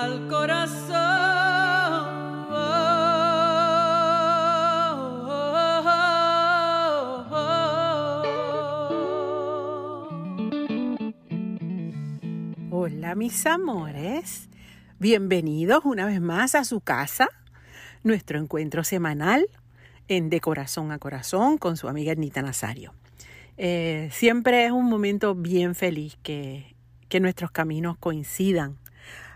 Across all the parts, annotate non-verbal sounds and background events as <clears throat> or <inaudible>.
al corazón. Hola mis amores, bienvenidos una vez más a su casa, nuestro encuentro semanal en De Corazón a Corazón con su amiga Ernita Nazario. Eh, siempre es un momento bien feliz que, que, nuestros caminos coincidan,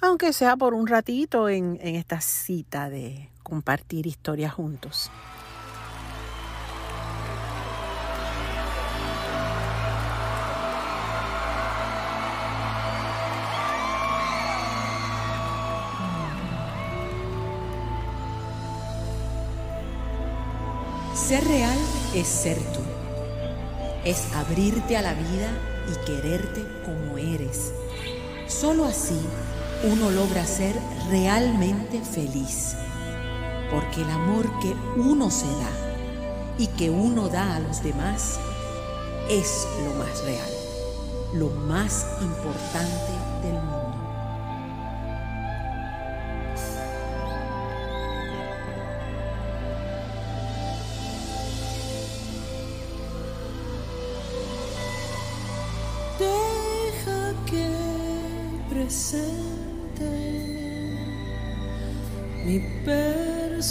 aunque sea por un ratito en, esta cita de compartir historias juntos. Ser real es ser tú. Es abrirte a la vida y quererte como eres. Solo así uno logra ser realmente feliz. Porque el amor que uno se da y que uno da a los demás es lo más real, lo más importante del mundo. Deja que presente mi personalidad.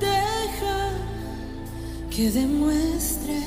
Deja que demuestre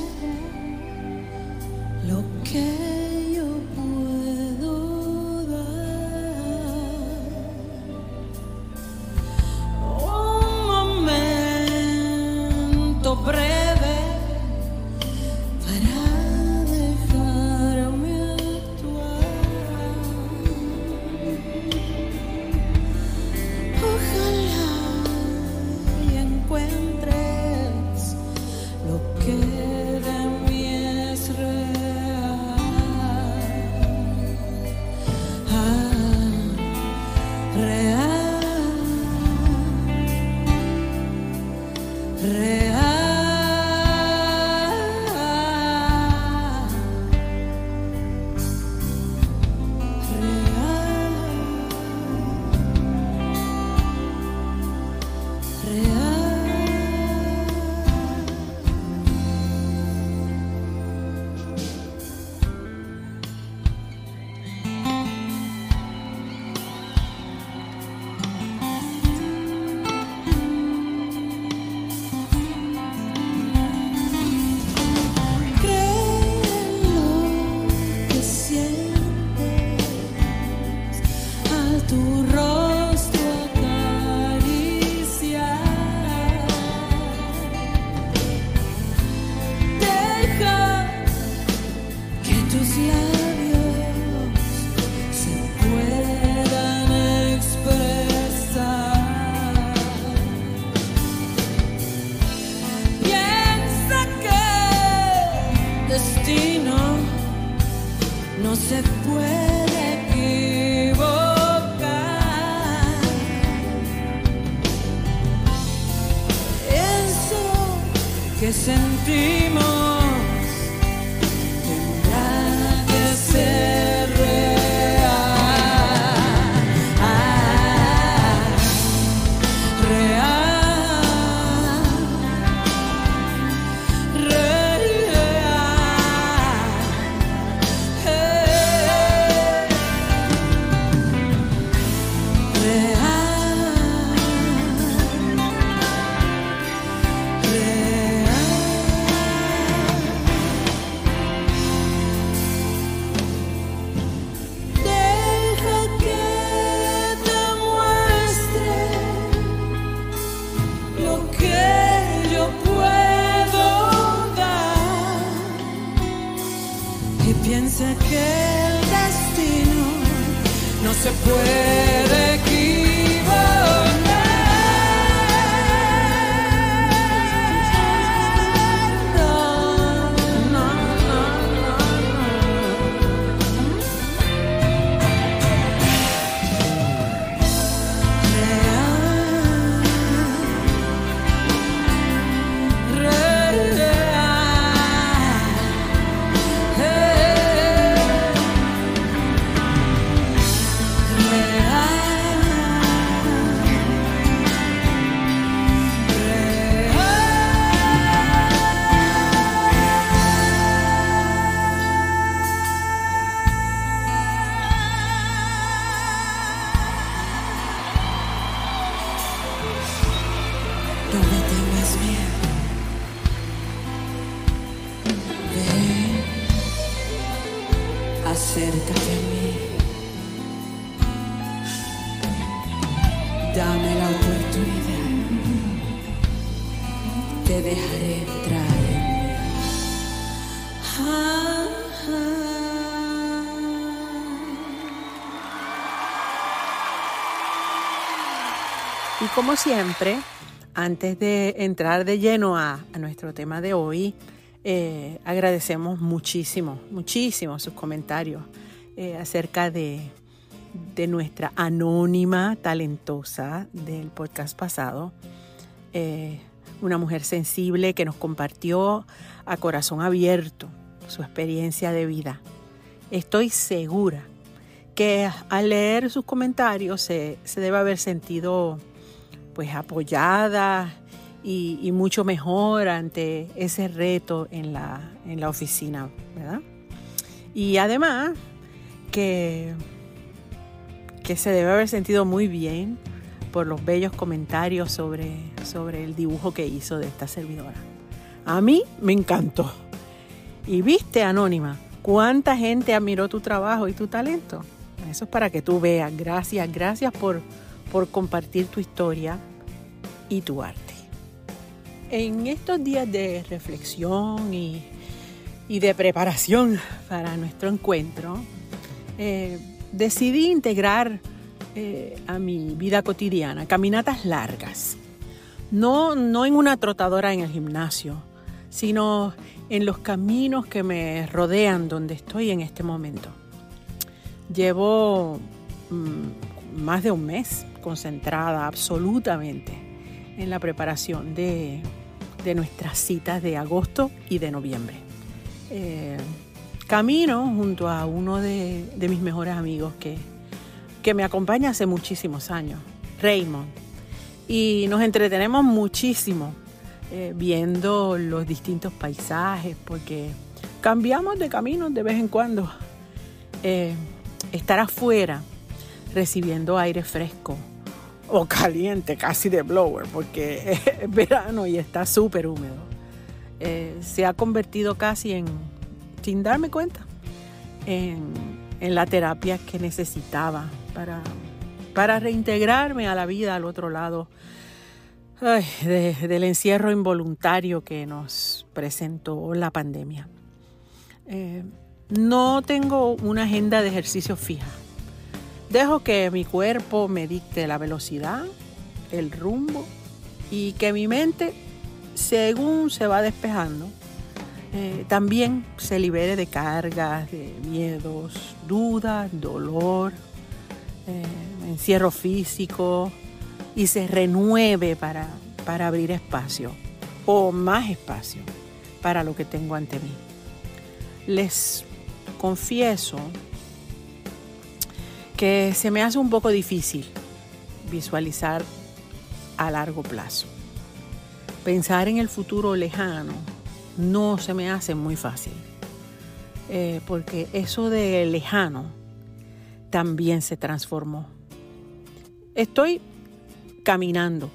acércate a mí. Dame la oportunidad. Te dejaré entrar en mí. Y como siempre, antes de entrar de lleno a, a nuestro tema de hoy, eh, agradecemos muchísimo, muchísimo sus comentarios eh, acerca de, de nuestra anónima talentosa del podcast pasado. Eh, una mujer sensible que nos compartió a corazón abierto su experiencia de vida. Estoy segura que al leer sus comentarios se, se debe haber sentido pues apoyada y, mucho mejor ante ese reto en la, en la oficina, ¿verdad? Y además que, que se debe haber sentido muy bien por los bellos comentarios sobre, sobre el dibujo que hizo de esta servidora. A mí me encantó. Y viste, Anónima, cuánta gente admiró tu trabajo y tu talento. Eso es para que tú veas. Gracias, gracias por, por compartir tu historia y tu arte. En estos días de reflexión y, de preparación para nuestro encuentro, eh, decidí integrar eh, a mi vida cotidiana caminatas largas. No, en una trotadora en el gimnasio, sino en los caminos que me rodean donde estoy en este momento. Llevo mmm, más de un mes concentrada absolutamente en la preparación de, de nuestras citas de agosto y de noviembre. Eh, camino junto a uno de, mis mejores amigos que, que, me acompaña hace muchísimos años, Raymond, y nos entretenemos muchísimo eh, viendo los distintos paisajes porque cambiamos de camino de vez en cuando. Eh, estar afuera recibiendo aire fresco, o caliente, casi de blower, porque <laughs> es verano y está súper húmedo. Eh, se ha convertido casi en, sin darme cuenta, en, la terapia que necesitaba para, para, reintegrarme a la vida al otro lado ay, de, del encierro involuntario que nos presentó la pandemia. Eh, no tengo una agenda de ejercicio fija Dejo que mi cuerpo me dicte la velocidad, el rumbo y que mi mente, según se va despejando, eh, también se libere de cargas, de miedos, dudas, dolor, eh, encierro físico y se renueve para, para abrir espacio o más espacio para lo que tengo ante mí. Les confieso que se me hace un poco difícil visualizar a largo plazo. Pensar en el futuro lejano no se me hace muy fácil, eh, porque eso de lejano también se transformó. Estoy caminando,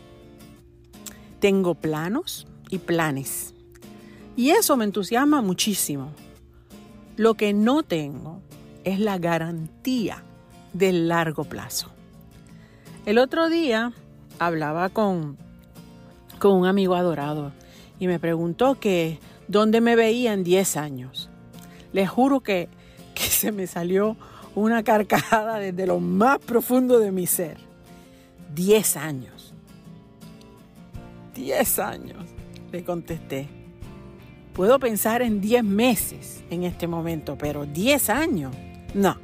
tengo planos y planes, y eso me entusiasma muchísimo. Lo que no tengo es la garantía de largo plazo. El otro día hablaba con, con un amigo adorado y me preguntó que dónde me veía en 10 años. Les juro que, <laughs> que se me salió una carcajada desde lo más profundo de mi ser. 10 años. 10 años, le contesté. Puedo pensar en 10 meses en este momento, pero 10 años, no.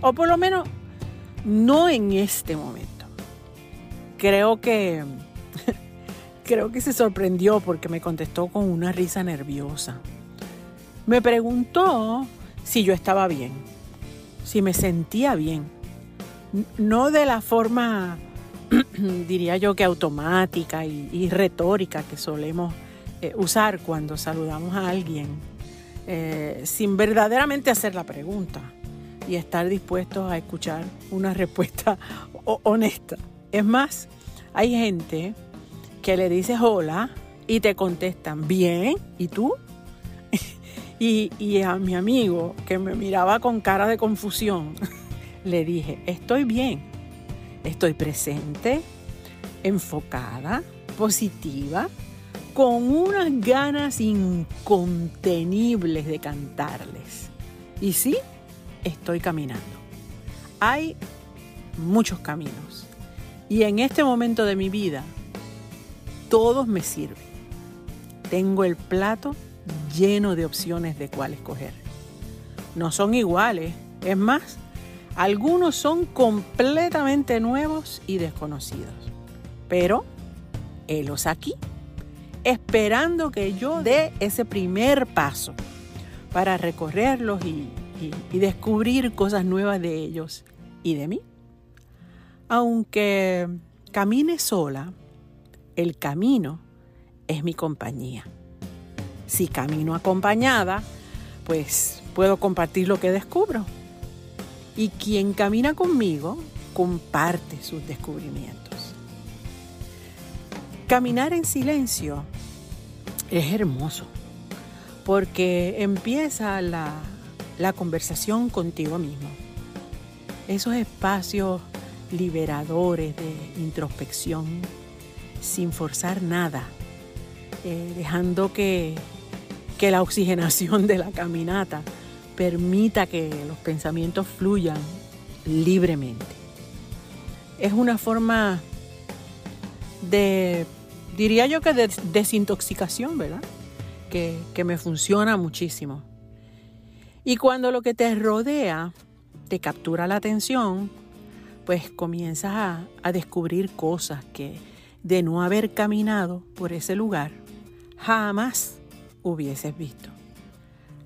O por lo menos no en este momento. Creo que <laughs> creo que se sorprendió porque me contestó con una risa nerviosa. Me preguntó si yo estaba bien, si me sentía bien. No de la forma, <clears throat> diría yo, que automática y, retórica que solemos eh, usar cuando saludamos a alguien, eh, sin verdaderamente hacer la pregunta y estar dispuestos a escuchar una <laughs> respuesta honesta. Es más, hay gente que le dices hola y te contestan bien, ¿y tú? <laughs> y, y a mi amigo que me miraba con cara de confusión, <laughs> le dije, estoy bien, estoy presente, enfocada, positiva, con unas ganas incontenibles de cantarles. Y sí, estoy caminando. Hay muchos caminos. Y en este momento de mi vida, todos me sirven. Tengo el plato lleno de opciones de cuál escoger. No son iguales. Es más, algunos son completamente nuevos y desconocidos. Pero helos aquí, esperando que yo dé ese primer paso para recorrerlos y, y descubrir cosas nuevas de ellos y de mí. Aunque camine sola, el camino es mi compañía. Si camino acompañada, pues puedo compartir lo que descubro. Y quien camina conmigo comparte sus descubrimientos. Caminar en silencio es hermoso porque empieza la, la conversación contigo mismo. Esos espacios liberadores de introspección sin forzar nada, eh, dejando que, que la oxigenación de la caminata permita que los pensamientos fluyan libremente. Es una forma de, diría yo que de desintoxicación, ¿verdad? Que, que me funciona muchísimo. Y cuando lo que te rodea te captura la atención, pues comienzas a, descubrir cosas que de no haber caminado por ese lugar jamás hubieses visto.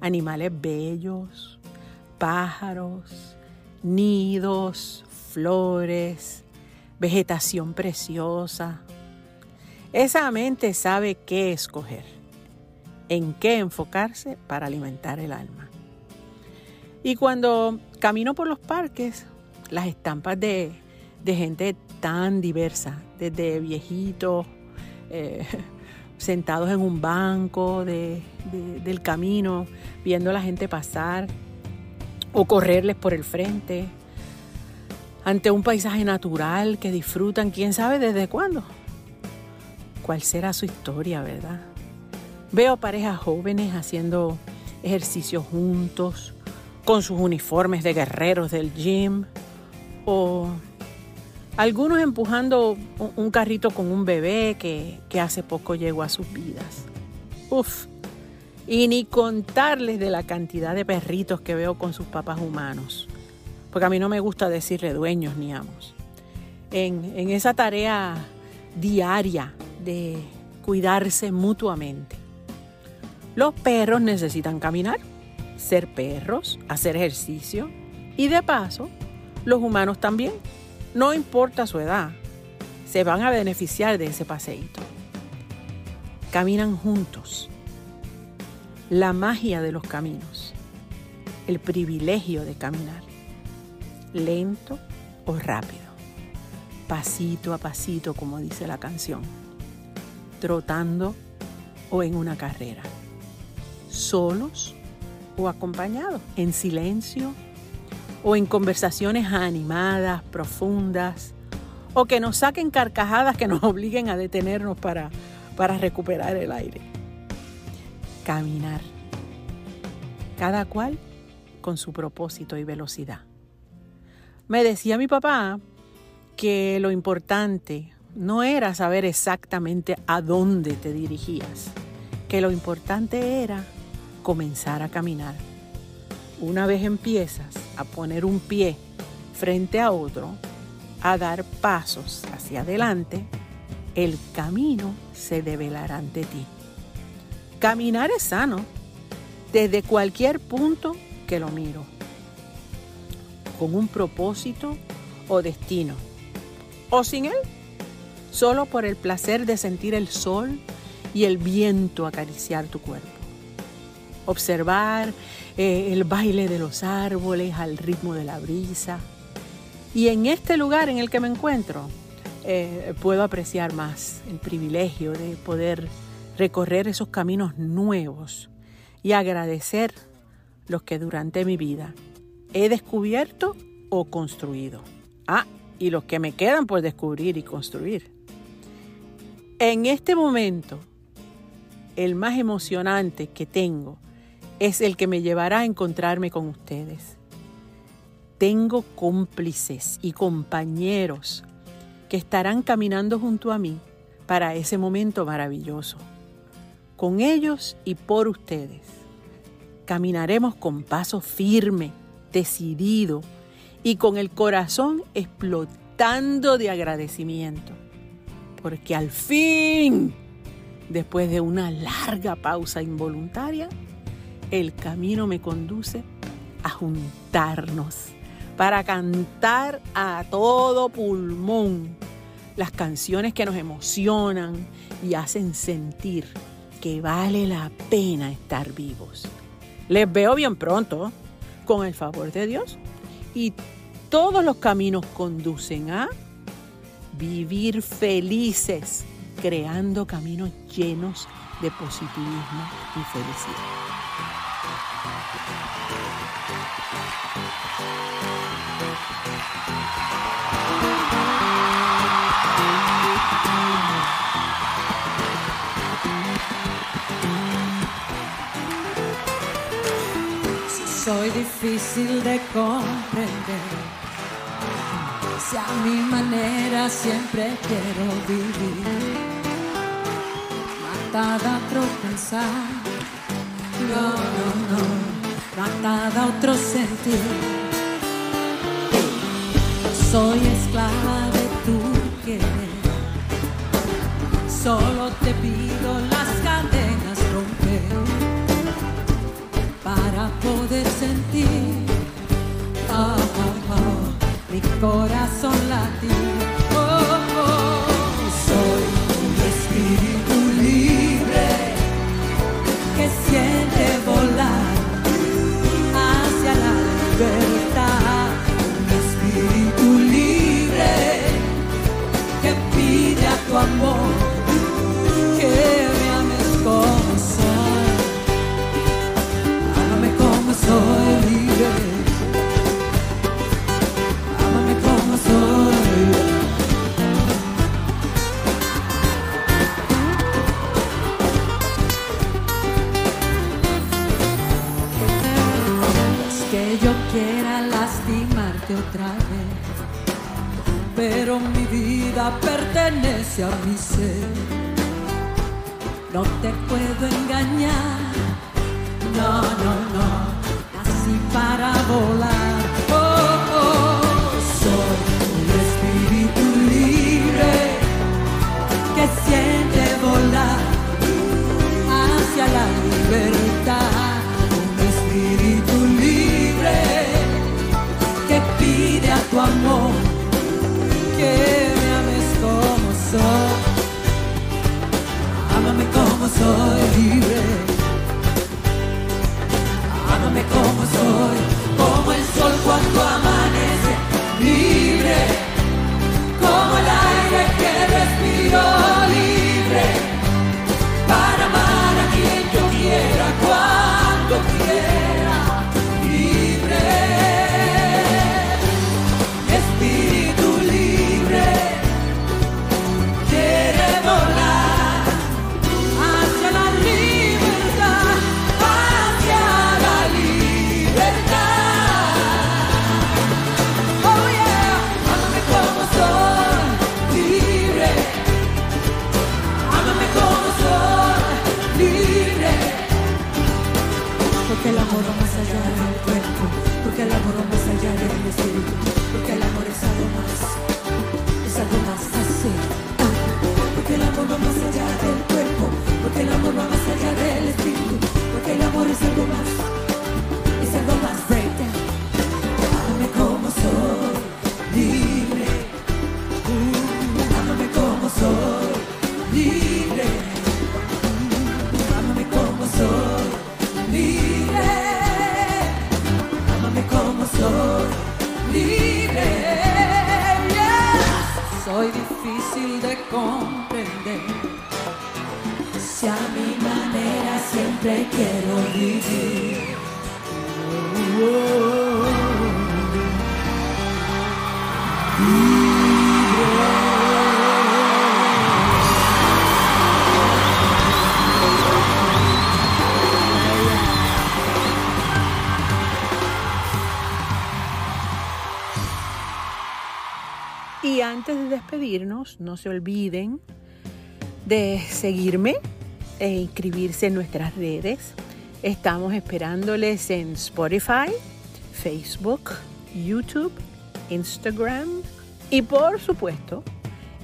Animales bellos, pájaros, nidos, flores, vegetación preciosa. Esa mente sabe qué escoger, en qué enfocarse para alimentar el alma. Y cuando camino por los parques, las estampas de, gente tan diversa, desde viejitos, eh, <laughs> sentados en un banco del camino, viendo a la gente pasar o correrles por el frente, ante un paisaje natural que disfrutan, quién sabe desde cuándo. ¿Cuál será su historia, verdad? Veo parejas jóvenes haciendo ejercicios juntos, con sus uniformes de guerreros del gym, o algunos empujando un carrito con un bebé que, hace poco llegó a sus vidas. Uf, y ni contarles de la cantidad de perritos que veo con sus papás humanos, porque a mí no me gusta decirle dueños ni amos. En, en esa tarea diaria de cuidarse mutuamente. Los perros necesitan caminar, ser perros, hacer ejercicio y de paso los humanos también, no importa su edad, se van a beneficiar de ese paseíto. Caminan juntos. La magia de los caminos, el privilegio de caminar, lento o rápido, pasito a pasito como dice la canción, trotando o en una carrera, solos o acompañados, en silencio o en conversaciones animadas, profundas, o que nos saquen carcajadas que nos <laughs> obliguen a detenernos para, para recuperar el aire. Caminar. Cada cual con su propósito y velocidad. Me decía mi papá que lo importante no era saber exactamente a dónde te dirigías, que lo importante era comenzar a caminar una vez empiezas a poner un pie frente a otro, a dar pasos hacia adelante, el camino se develará ante ti. Caminar es sano desde cualquier punto que lo miro, con un propósito o destino, o sin él, solo por el placer de sentir el sol y el viento acariciar tu cuerpo. Observar eh, el baile de los árboles al ritmo de la brisa. Y en este lugar en el que me encuentro, eh, puedo apreciar más el privilegio de poder recorrer esos caminos nuevos y agradecer los que durante mi vida he descubierto o construido. Ah, y los que me quedan por descubrir y construir. En este momento, el más emocionante que tengo es el que me llevará a encontrarme con ustedes. Tengo cómplices y compañeros que estarán caminando junto a mí para ese momento maravilloso. Con ellos y por ustedes. Caminaremos con paso firme, decidido y con el corazón explotando de agradecimiento. Porque al fin, después de una larga pausa involuntaria, el camino me conduce a juntarnos para cantar a todo pulmón las canciones que nos emocionan y hacen sentir que vale la pena estar vivos. Les veo bien pronto, con el favor de Dios, y todos los caminos conducen a vivir felices, creando caminos llenos de positivismo y felicidad. Soy difícil de comprender. Si a mi manera siempre quiero vivir. Matada a otro pensar. No, no, no. Matada a otro sentir. Soy esclava de tu querer. Solo te pido las cadenas romper para poder sentir oh, oh, oh, mi corazón latir. Tu amor pertenece a porque el amor no se olviden de seguirme e inscribirse en nuestras redes. Estamos esperándoles en Spotify, Facebook, YouTube, Instagram y por supuesto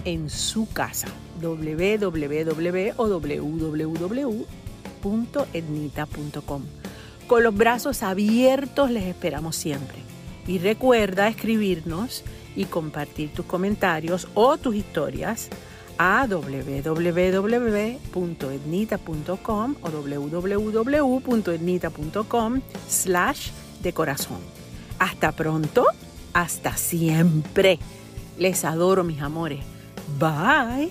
en su casa www.etnita.com. Con los brazos abiertos les esperamos siempre. Y recuerda escribirnos y compartir tus comentarios o tus historias a www.etnita.com o www.etnita.com slash de corazón. Hasta pronto, hasta siempre. Les adoro, mis amores. Bye.